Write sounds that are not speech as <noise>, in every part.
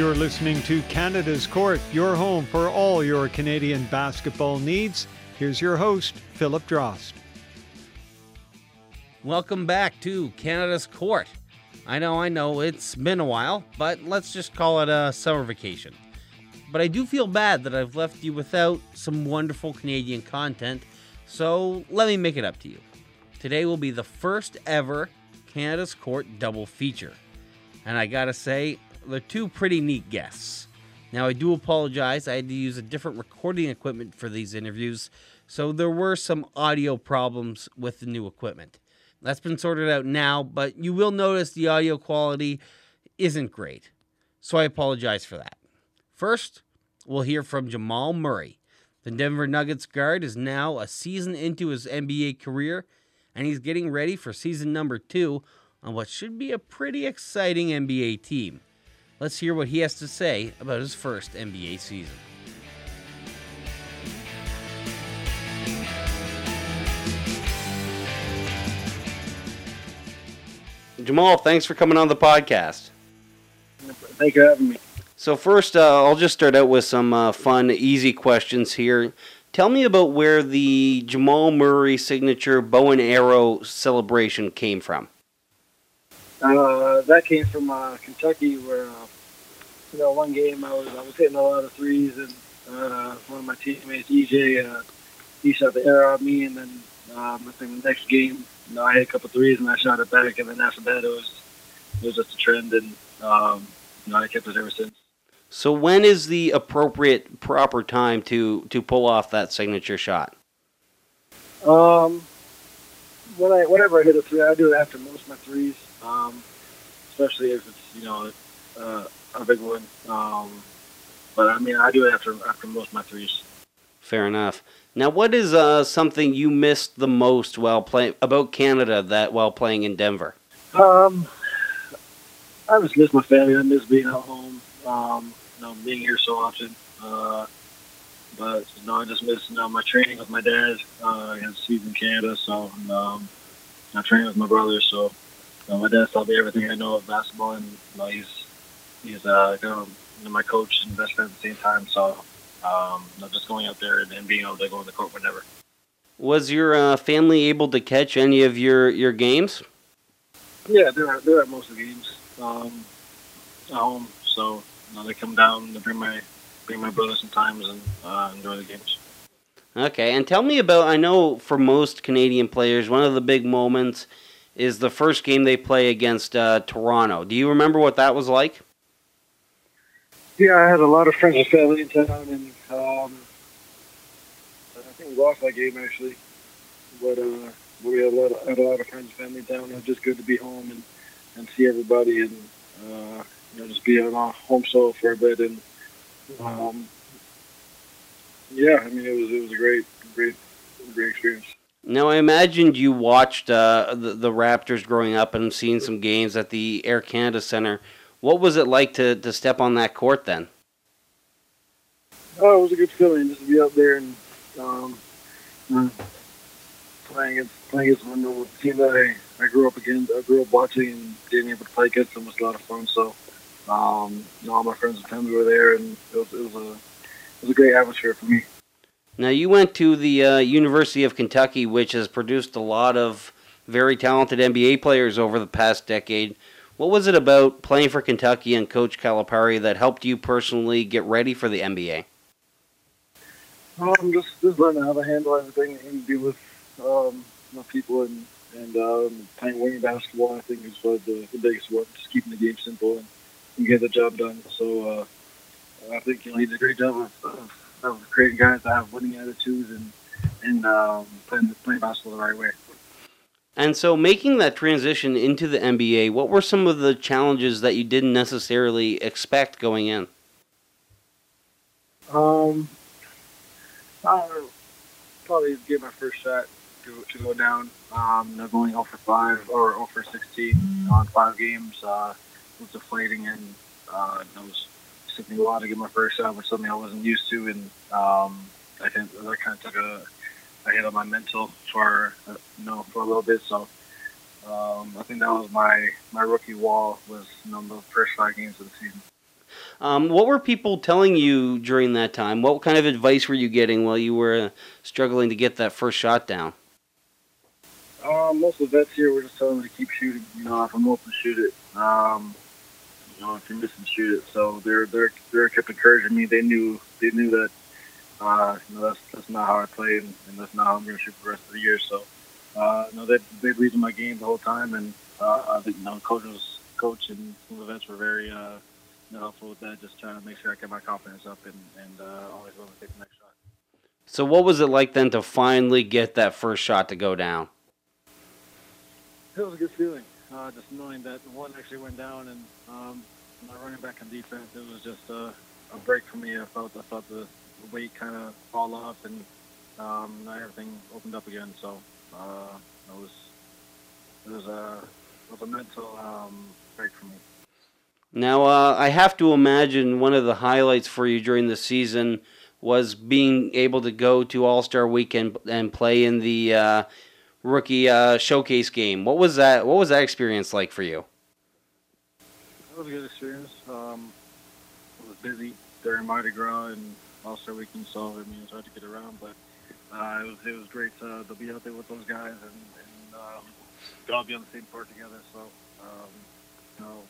You're listening to Canada's Court, your home for all your Canadian basketball needs. Here's your host, Philip Drost. Welcome back to Canada's Court. I know, I know, it's been a while, but let's just call it a summer vacation. But I do feel bad that I've left you without some wonderful Canadian content, so let me make it up to you. Today will be the first ever Canada's Court double feature. And I gotta say, they're two pretty neat guests. Now, I do apologize, I had to use a different recording equipment for these interviews, so there were some audio problems with the new equipment. That's been sorted out now, but you will notice the audio quality isn't great. So I apologize for that. First, we'll hear from Jamal Murray. The Denver Nuggets guard is now a season into his NBA career, and he's getting ready for season number two on what should be a pretty exciting NBA team. Let's hear what he has to say about his first NBA season. Jamal, thanks for coming on the podcast. Thank you for having me. So, first, uh, I'll just start out with some uh, fun, easy questions here. Tell me about where the Jamal Murray signature bow and arrow celebration came from. Uh, that came from uh, Kentucky, where uh, you know one game I was I was hitting a lot of threes, and uh, one of my teammates EJ uh, he shot the arrow at me, and then um, I think the next game you know I hit a couple threes and I shot it back, and then after that it was it was just a trend, and um, you know I kept it ever since. So, when is the appropriate, proper time to to pull off that signature shot? Um, when I whenever I hit a three, I do it after most my threes. Um, especially if it's you know uh, a big one. Um, but I mean, I do it after after most of my threes. Fair enough. Now, what is uh, something you missed the most while playing about Canada that while playing in Denver? Um, I just miss my family. I miss being at home. Um, you know, being here so often. Uh, but you know, I just miss you know my training with my dad. Uh, he's in Canada, so um, I train with my brother. So you know, my dad taught me everything I know of basketball, and you know, he's he's uh, you know, my coach and best friend at the same time. So um, you know, just going out there and, and being able to go on the court whenever. Was your uh, family able to catch any of your, your games? Yeah, they're they're at most of the games um, at home. So you know, they come down, they bring my bring my brother sometimes, and uh, enjoy the games. Okay, and tell me about. I know for most Canadian players, one of the big moments is the first game they play against uh, Toronto. Do you remember what that was like? Yeah, I had a lot of friends and family in town, and um, I think we lost that game actually. But uh, we had a lot of had a lot of friends and family in town. It was just good to be home and, and see everybody, and uh, you know, just be on a home soil for a bit. And um, yeah, I mean, it was it was a great, great, great experience. Now, I imagined you watched uh, the, the Raptors growing up and seeing some games at the Air Canada Center. What was it like to, to step on that court then? Oh, it was a good feeling just to be out there and um, playing against playing against the team that I, I grew up against. I grew up watching and being able to play against them was a lot of fun. So, um, you know, all my friends and family were there, and it was it was a was a great atmosphere for me. Now, you went to the uh, University of Kentucky, which has produced a lot of very talented NBA players over the past decade. What was it about playing for Kentucky and Coach Calipari that helped you personally get ready for the NBA? Um, just just learning how to handle everything and deal with um, know, people and and um, playing wing basketball. I think is what the, the biggest one. Just keeping the game simple and, and get the job done. So uh, I think you know, he did a great job of, of, of creating guys that have winning attitudes and and um, playing playing basketball the right way. And so, making that transition into the NBA, what were some of the challenges that you didn't necessarily expect going in? Um, I probably get my first shot to, to go down. Um, know, going 0 for 5 or 0 for 16 on five games uh, was deflating, and uh, was took me a while to get my first shot, which something I wasn't used to, and um, I think that kind of took a, a hit on my mental for uh, you know for a little bit. So um, I think that was my my rookie wall was you know the first five games of the season. Um, what were people telling you during that time? What kind of advice were you getting while you were struggling to get that first shot down? Um, most of the vets here were just telling me to keep shooting. You know, if I'm open, shoot it. Um, you know, if you're missing, shoot it. So they're they're they're kept encouraging me. They knew they knew that uh, you know that's that's not how I played, and, and that's not how I'm going to shoot for the rest of the year. So, uh, you know, they they believed in my game the whole time, and uh, the, you know, coach was coach and some of the vets were very uh, you know, helpful with that. Just trying to make sure I get my confidence up and and uh, always willing to take the next shot. So, what was it like then to finally get that first shot to go down? it was a good feeling. Uh, just knowing that one actually went down, and um, my running back on defense, it was just a, a break for me. I felt I felt the weight kind of fall off, and um, everything opened up again. So uh, it was it was a it was a mental um, break for me. Now, uh, I have to imagine one of the highlights for you during the season was being able to go to All Star Weekend and play in the uh, rookie uh, showcase game. What was that? What was that experience like for you? It was a good experience. Um, it was busy during Mardi Gras and Star Weekend, so I mean it's hard to get around. But uh, it was it was great to, to be out there with those guys and, and um, all be on the same court together. So um, you know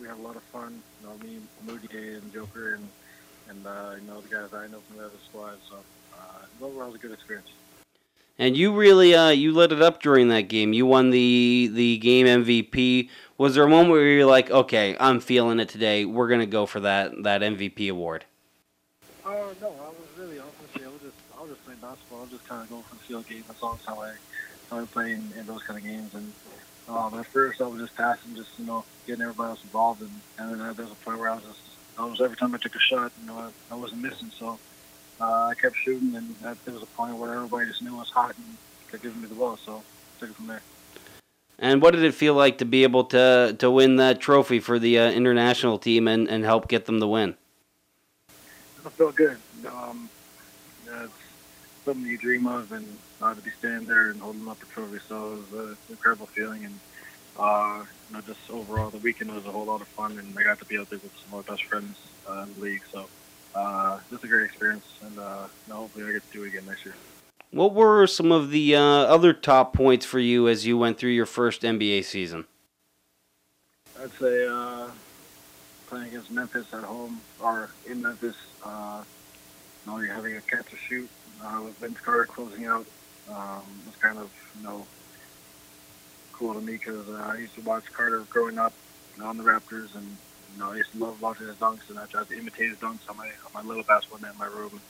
we had a lot of fun. You know me, Moody and Joker, and and uh, you know the guys I know from the other squad. So uh, overall, it was a good experience. And you really uh, you lit it up during that game. You won the the game MVP. Was there a moment where you're like, okay, I'm feeling it today. We're gonna go for that that MVP award? Uh, no, I was really honestly, I was just I was just playing basketball. I was just kind of going for the field game. That's all how I how I play in, in those kind of games. And um, at first, I was just passing, just you know, getting everybody else involved. And, and then there was a point where I was just I was every time I took a shot, you know, I, I wasn't missing. So uh, I kept shooting, and there was a point where everybody just knew it was hot and kept giving me the ball. So I took it from there. And what did it feel like to be able to to win that trophy for the uh, international team and, and help get them the win? It felt good. Um, it's something you dream of, and uh, to be standing there and holding up the trophy, so it was an incredible feeling. And uh, you know, just overall, the weekend was a whole lot of fun, and I got to be out there with some of my best friends uh, in the league. So uh, just a great experience, and uh, you know, hopefully I get to do it again next year. What were some of the uh, other top points for you as you went through your first NBA season? I'd say uh, playing against Memphis at home or in Memphis. Uh, you know, you're having a catch and shoot uh, with Vince Carter closing out. Um, was kind of you know cool to me because uh, I used to watch Carter growing up you know, on the Raptors, and you know I used to love watching his dunks, and I tried to imitate his dunks on my on my little basketball net in my room.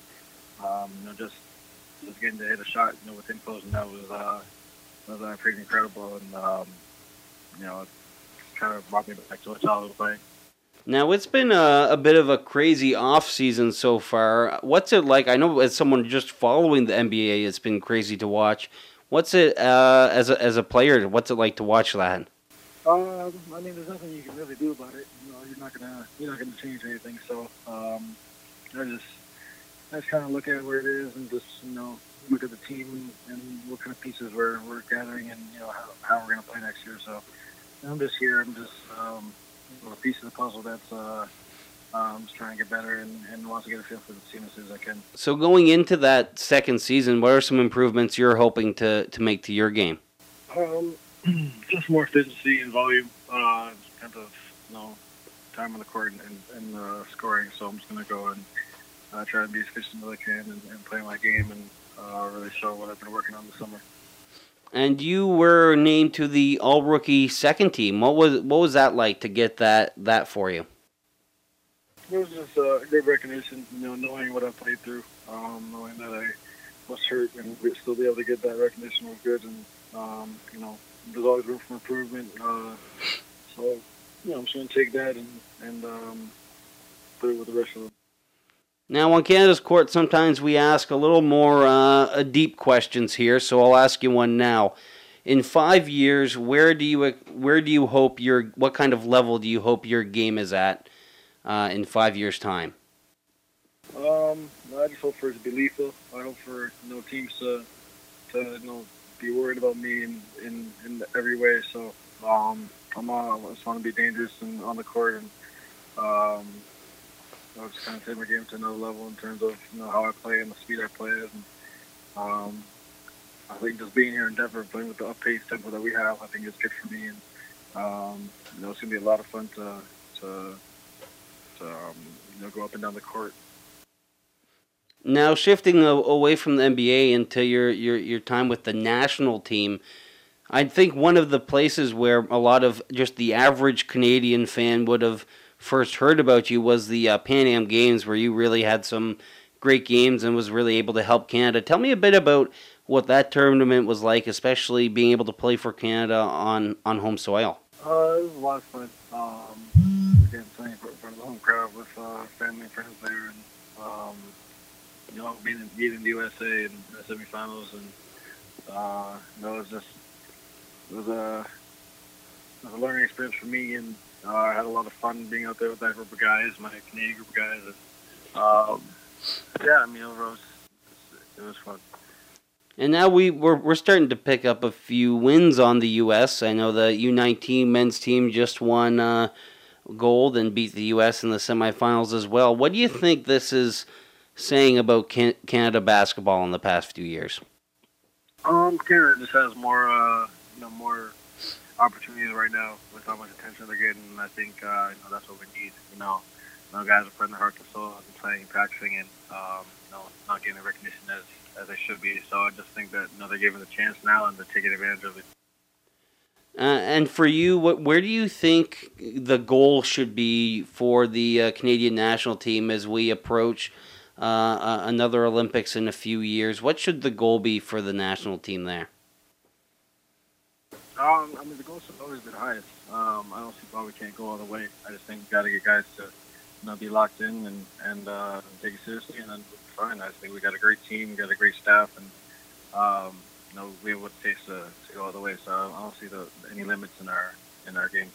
Um, you know, just just getting to hit a shot, you know, with him closing that was uh, was uh, pretty incredible, and um, you know, it kind of brought me back to a childhood playing. Now it's been a, a, bit of a crazy off season so far. What's it like? I know as someone just following the NBA, it's been crazy to watch. What's it uh, as a, as a player? What's it like to watch that? Uh, I mean, there's nothing you can really do about it. You know, you're not gonna you're not gonna change anything. So um, I just I just kind of look at where it is and just you know look at the team and what kind of pieces we're we're gathering and you know how, how we're gonna play next year. So I'm just here. I'm just um, a piece of the puzzle that's uh, um, just trying to get better and, and wants to get a feel for the team as soon as I can. So going into that second season, what are some improvements you're hoping to, to make to your game? Um, <clears throat> just more efficiency and volume, uh, kind of you know time on the court and, and uh, scoring. So I'm just going to go and uh, try and be as efficient as I can and, and play my game and uh, really show what I've been working on this summer. And you were named to the All Rookie second team. What was what was that like to get that that for you? It was just uh, great recognition, you know, knowing what I played through, um, knowing that I was hurt and still be able to get that recognition was good. And um, you know, there's always room for improvement. Uh, so you know, I'm just going to take that and and um, put it with the rest of them. Now, on Canada's Court, sometimes we ask a little more uh, deep questions here, so I'll ask you one now. In five years, where do you where do you hope your what kind of level do you hope your game is at uh, in five years' time? Um, I just hope for it to be lethal. I hope for you know teams to to you know be worried about me in in, in every way. So um, I'm on, I just want to be dangerous and on the court and um, I just kind of take my game to another level in terms of you know how I play and the speed I play at. And um, I think just being here in Denver, playing with the up pace tempo that we have, I think it's good for me. And um, you know, it's gonna be a lot of fun to to, to um, you know go up and down the court. Now shifting away from the NBA into your, your, your time with the national team, I think one of the places where a lot of just the average Canadian fan would have first heard about you was the uh, Pan Am Games, where you really had some great games and was really able to help Canada. Tell me a bit about what that tournament was like, especially being able to play for Canada on, on home soil. Uh, it was a lot of fun. Um, again, playing in of the home crowd with uh, family and friends there, and um, you know, being beating the USA in the semifinals, and uh, you know, it was just it was a it was a learning experience for me, and uh, I had a lot of fun being out there with that group of guys, my Canadian group of guys. And, um, yeah, I mean, overall, it was, it was fun. And now we we're, we're starting to pick up a few wins on the U.S. I know the U19 men's team just won uh, gold and beat the U.S. in the semifinals as well. What do you think this is saying about can- Canada basketball in the past few years? Um, Canada just has more, uh, you know, more opportunities right now with how much attention they're getting. And I think uh, you know that's what we need. You know, you know guys are putting their heart and soul into playing, practicing, and um, you know, not getting the recognition as as they should be. So I just think that you know they're given the chance now and they're taking advantage of it. Uh, and for you, what, where do you think the goal should be for the uh, Canadian national team as we approach uh, uh another Olympics in a few years? What should the goal be for the national team there? Um, I mean, the goal should always be the highest. Um, I don't see why we can't go all the way. I just think we've got to get guys to you know, be locked in and and uh, take it seriously, and then we'll fine. I think we got a great team, we got a great staff, and um, you know we have what it takes to, to go all the way. So I don't see the, any limits in our in our game.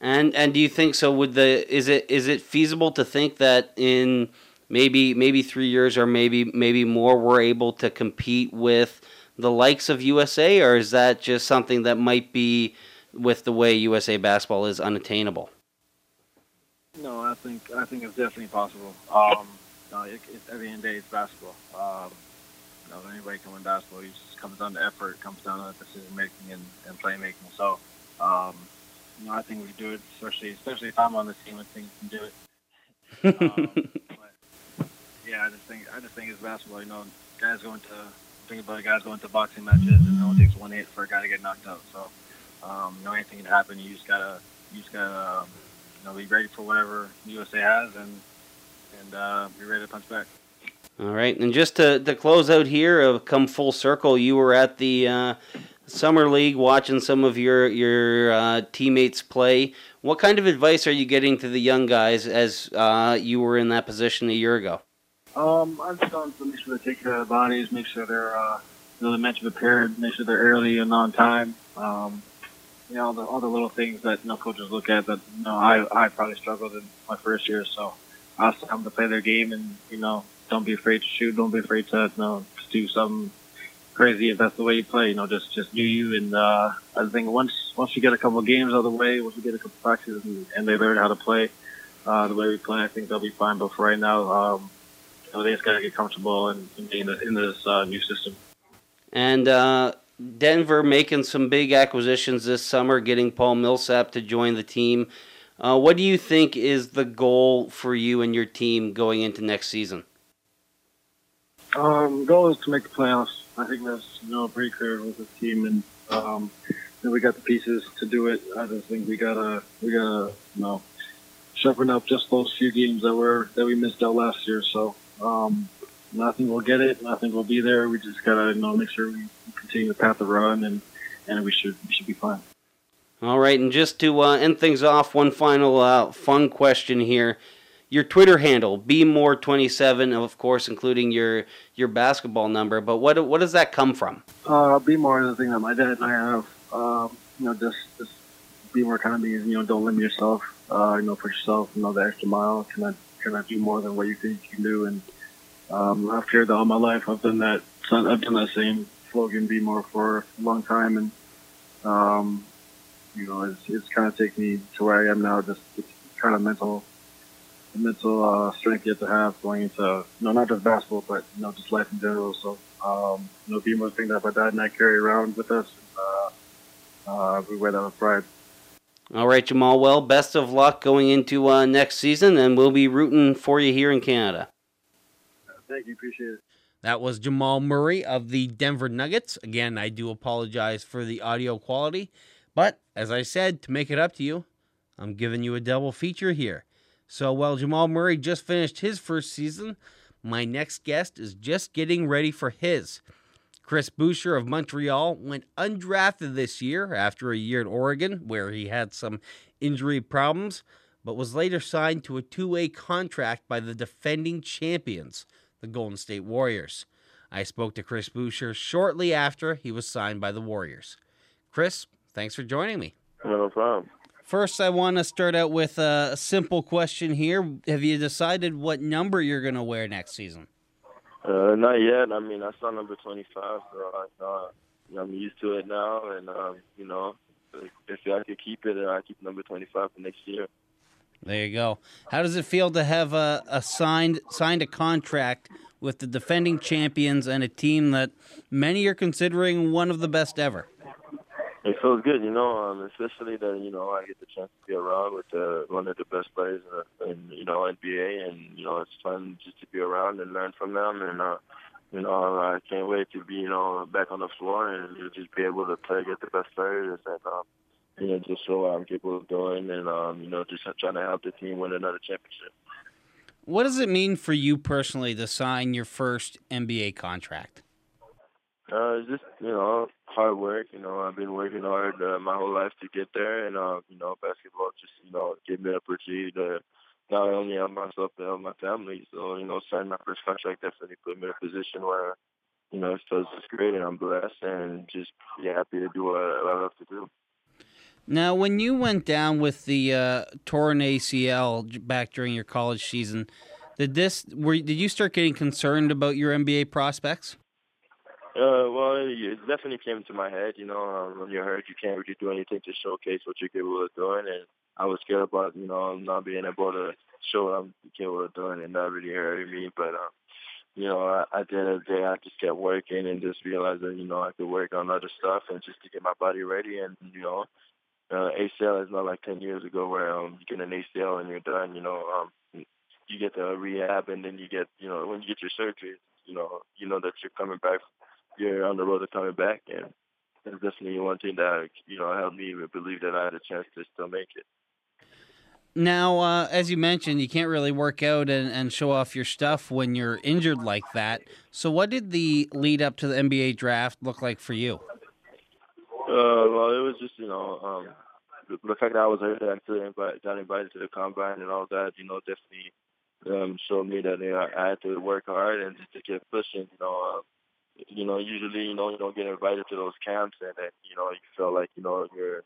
And and do you think so? Would the is it is it feasible to think that in maybe maybe three years or maybe maybe more we're able to compete with the likes of USA, or is that just something that might be with the way USA basketball is unattainable? No, I think I think it's definitely possible. Um, no, it, it, at the end of the day, it's basketball. Um, you know, anybody can win basketball. It just comes down to effort. It comes down to decision making and, and playmaking. So, um, you know, I think we can do it. Especially, especially if I'm on the team, I think we can do it. <laughs> um, yeah, I just think I just think it's basketball. You know, guys going to think about guys going to boxing matches, and it only takes one hit for a guy to get knocked out. So, um, you know, anything can happen. You just gotta, you just gotta, um, you know, be ready for whatever USA has, and and uh, be ready to punch back. All right, and just to, to close out here, uh, come full circle, you were at the uh, summer league watching some of your your uh, teammates play. What kind of advice are you getting to the young guys as uh, you were in that position a year ago? Um, I'm just going to make sure they take care of their bodies, make sure they're, uh, they mentioned prepared, make sure they're early and on time. Um, you know, all the, all the little things that, you know, coaches look at that, you know, I, I probably struggled in my first year. So I asked them to play their game and, you know, don't be afraid to shoot. Don't be afraid to, you know, do something crazy if that's the way you play. You know, just, just do you. And, uh, I think once, once you get a couple of games out of the way, once you get a couple of practices and, and they learn how to play, uh, the way we play, I think they'll be fine. But for right now, um, know, they just got to get comfortable in, in, in this uh, new system. And uh, Denver making some big acquisitions this summer, getting Paul Millsap to join the team. Uh, what do you think is the goal for you and your team going into next season? Um, goal is to make the playoffs. I think that's you know pretty clear with the team, and um, you know, we got the pieces to do it. I just think we gotta we gotta you know sharpen up just those few games that were that we missed out last year. So um, nothing will get it. Nothing will be there. We just gotta you know make sure we continue the path of run, and and we should we should be fine. All right, and just to uh, end things off, one final uh, fun question here. Your Twitter handle, BeMore27, of course, including your your basketball number. But what what does that come from? Uh, more is the thing that my dad and I have. Um, you know, just just be more kind of means you know don't limit yourself. Uh, you know, push yourself. You know, the extra mile. Can I can I do more than what you think you can do? And um, I've carried that all my life. I've done that. I've done that same slogan, "Be more" for a long time, and um, you know, it's, it's kind of taken me to where I am now. Just it's kind of mental, mental uh, strength have to have going into you know not just basketball, but you know just life in general. So um, you know, being one thing that my dad and I carry around with us, uh, uh, we wear that with pride. All right, Jamal. Well, best of luck going into uh, next season, and we'll be rooting for you here in Canada. Thank you. Appreciate it. That was Jamal Murray of the Denver Nuggets. Again, I do apologize for the audio quality, but as I said, to make it up to you, I'm giving you a double feature here. So while Jamal Murray just finished his first season, my next guest is just getting ready for his. Chris Boucher of Montreal went undrafted this year after a year in Oregon, where he had some injury problems, but was later signed to a two way contract by the defending champions, the Golden State Warriors. I spoke to Chris Boucher shortly after he was signed by the Warriors. Chris, thanks for joining me. No problem. First, I want to start out with a simple question here. Have you decided what number you're going to wear next season? Uh, not yet. I mean, I saw number 25, so I, uh, I'm used to it now. And, um, you know, if I could keep it, I keep number 25 for next year. There you go. How does it feel to have a, a signed signed a contract with the defending champions and a team that many are considering one of the best ever? It feels good, you know, um, especially that you know I get the chance to be around with uh, one of the best players in, in you know NBA, and you know it's fun just to be around and learn from them, and uh, you know I can't wait to be you know back on the floor and just be able to play against the best players and um, you know just show what I'm capable of doing, and um, you know just trying to help the team win another championship. What does it mean for you personally to sign your first NBA contract? Uh, just you know, hard work. You know, I've been working hard uh, my whole life to get there, and uh, you know, basketball just you know gave me the opportunity to not only help myself but help my family. So you know, signing my first contract definitely put me in a position where you know it feels just great, and I'm blessed, and just yeah, happy to do what I, what I love to do. Now, when you went down with the uh, torn ACL back during your college season, did this were did you start getting concerned about your NBA prospects? Uh, well, it definitely came to my head. You know, um, when you're hurt, you can't really do anything to showcase what you're capable of doing, and I was scared about you know not being able to show what I'm capable of doing, and that really hurt me. But um, you know, at the end of the day, I just kept working and just realized that you know I could work on other stuff and just to get my body ready. And you know, uh, ACL is not like ten years ago where um, you get an ACL and you're done. You know, um, you get the rehab and then you get you know when you get your surgery, you know, you know that you're coming back you're on the road to coming back, and that's definitely one thing that you know helped me believe that I had a chance to still make it. Now, uh, as you mentioned, you can't really work out and, and show off your stuff when you're injured like that. So, what did the lead up to the NBA draft look like for you? Uh, well, it was just you know um, the, the fact that I was hurt, that I still invite, got invited to the combine and all that. You know, definitely um, showed me that you know, I had to work hard and just to keep pushing. You know, uh, you know, usually, you know, you don't get invited to those camps, and then, you know, you feel like, you know, you're,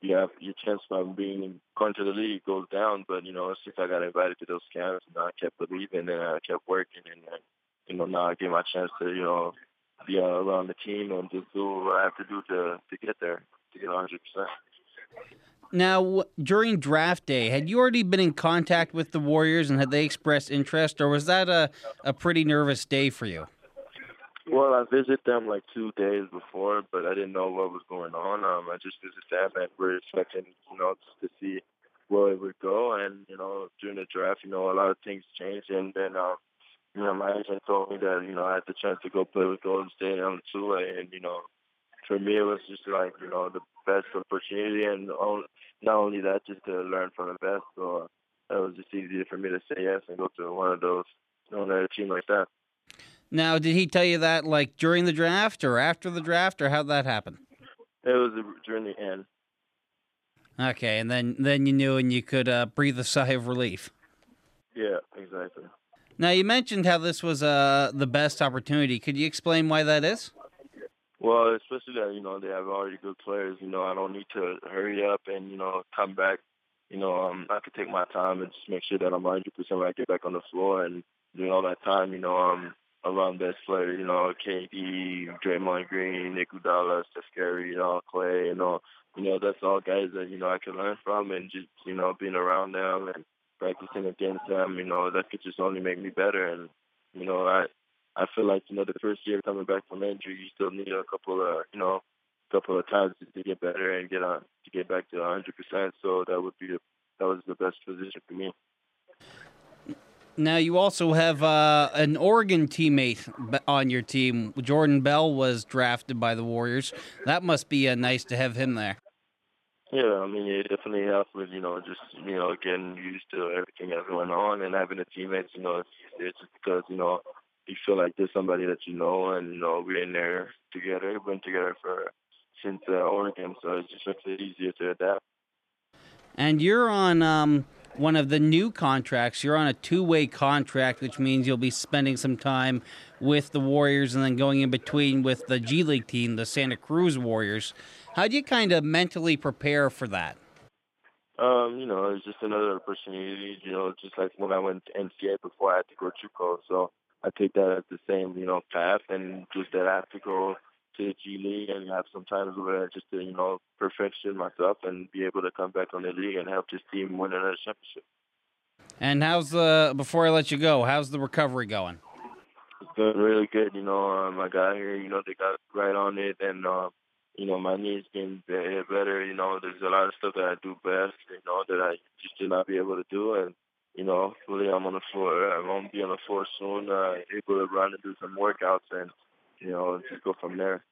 you have your chance of being going to the league goes down. But you know, since I got invited to those camps, know, I kept believing and I kept working, and, and you know, now I get my chance to, you know, be uh, around the team and just do what I have to do to to get there, to get 100 percent. Now, during draft day, had you already been in contact with the Warriors and had they expressed interest, or was that a, a pretty nervous day for you? Well, I visited them like two days before, but I didn't know what was going on. Um, I just visited them and we're expecting, you know, just to see where it would go. And you know, during the draft, you know, a lot of things changed, and then, um, you know, my agent told me that you know I had the chance to go play with Golden State on two and you know, for me it was just like you know the best opportunity, and not only that, just to learn from the best. So uh, it was just easier for me to say yes and go to one of those, you know, another team like that. Now, did he tell you that like during the draft or after the draft, or how'd that happen? It was during the end. Okay, and then then you knew and you could uh, breathe a sigh of relief. Yeah, exactly. Now you mentioned how this was uh, the best opportunity. Could you explain why that is? Well, especially that you know they have already good players. You know, I don't need to hurry up and you know come back. You know, um, I could take my time and just make sure that I'm 100 percent when I get back on the floor. And during all that time, you know, um, around best players, you know, KD, Draymond Green, Nick Iguodala, Steph Curry, you know, Klay, you know, you know, that's all guys that, you know, I can learn from and just, you know, being around them and, practicing against them, you know, that could just only make me better. And you know, I I feel like you know the first year coming back from injury, you still need a couple of you know, couple of times to get better and get on to get back to 100%. So that would be the, that was the best position for me. Now you also have uh, an Oregon teammate on your team. Jordan Bell was drafted by the Warriors. That must be uh, nice to have him there. Yeah, I mean, it definitely helps with you know just you know getting used to everything that's going on and having a teammates. You know, it's, it's just because you know you feel like there's somebody that you know, and you know we're in there together. We've been together for since uh, Oregon, so it just makes it easier to adapt. And you're on um, one of the new contracts. You're on a two way contract, which means you'll be spending some time with the Warriors and then going in between with the G League team, the Santa Cruz Warriors. How do you kind of mentally prepare for that? Um, you know, it's just another opportunity, you know, just like when I went to NCAA before I had to go to JUCO. So I take that as the same, you know, path and just that I have to go to G League and have some time over there just to, you know, perfection myself and be able to come back on the league and help this team win another championship. And how's the before I let you go? How's the recovery going? It's going really good. You know, um, I got here. You know, they got right on it, and um, you know, my knees getting better. You know, there's a lot of stuff that I do best. You know, that I just did not be able to do, and you know, hopefully I'm on the floor. I'm gonna be on the floor soon, uh, able to run and do some workouts, and you know, just go from there.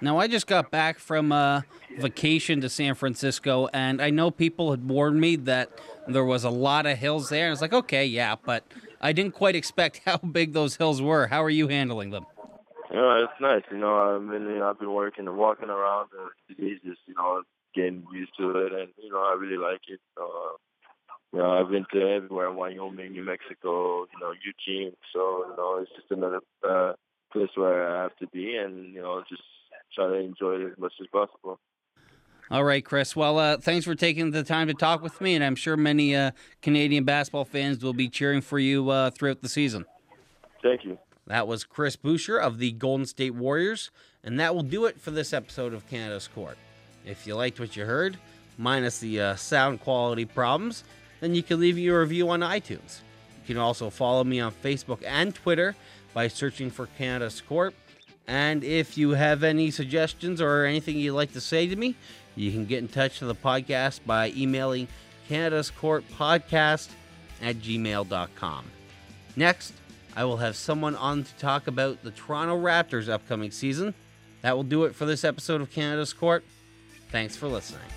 Now, I just got back from a vacation to San Francisco, and I know people had warned me that there was a lot of hills there. And it's like, okay, yeah, but I didn't quite expect <laughs> how big those hills were. How are you handling them? Yeah, it's nice. You know, I've been you know, I've been working and walking around. And it's just you know getting used to it, and you know I really like it. Uh, you know, I've been to everywhere: Wyoming, New Mexico, you know, Eugene. So you know, it's just another uh, place where I have to be, and you know, just try to enjoy it as much as possible. All right, Chris. Well, uh, thanks for taking the time to talk with me, and I'm sure many uh, Canadian basketball fans will be cheering for you uh, throughout the season. Thank you. That was Chris Boucher of the Golden State Warriors, and that will do it for this episode of Canada's Court. If you liked what you heard, minus the uh, sound quality problems, then you can leave your review on iTunes. You can also follow me on Facebook and Twitter by searching for Canada's Court. And if you have any suggestions or anything you'd like to say to me, you can get in touch with the podcast by emailing Canada's Court Podcast at gmail.com. Next, I will have someone on to talk about the Toronto Raptors' upcoming season. That will do it for this episode of Canada's Court. Thanks for listening.